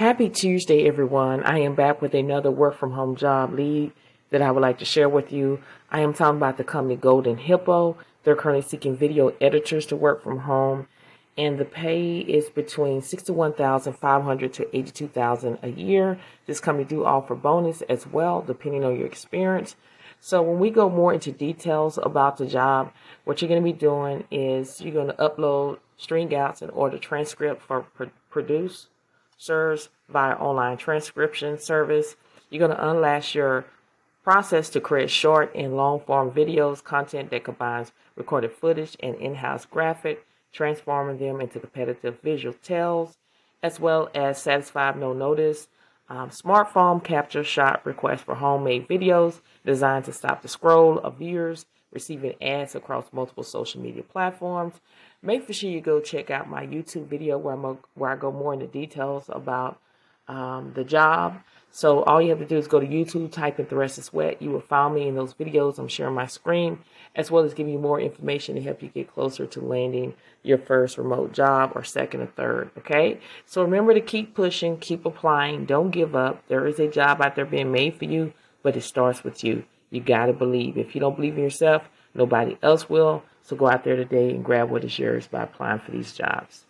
Happy Tuesday, everyone. I am back with another work from home job lead that I would like to share with you. I am talking about the company Golden Hippo. They're currently seeking video editors to work from home, and the pay is between sixty-one thousand five hundred to eighty-two thousand a year. This company do offer bonus as well, depending on your experience. So when we go more into details about the job, what you're going to be doing is you're going to upload string outs and order transcript for pro- producers via online transcription service. You're going to unlash your process to create short and long form videos, content that combines recorded footage and in-house graphic, transforming them into competitive visual tells, as well as satisfied no notice um, smartphone capture shot requests for homemade videos designed to stop the scroll of viewers receiving ads across multiple social media platforms. Make sure you go check out my YouTube video where, I'm, where I go more into details about um, the job. So all you have to do is go to YouTube, type in Thressa Sweat. You will find me in those videos. I'm sharing my screen, as well as giving you more information to help you get closer to landing your first remote job or second or third. Okay. So remember to keep pushing, keep applying. Don't give up. There is a job out there being made for you, but it starts with you. You got to believe. If you don't believe in yourself, nobody else will. So go out there today and grab what is yours by applying for these jobs.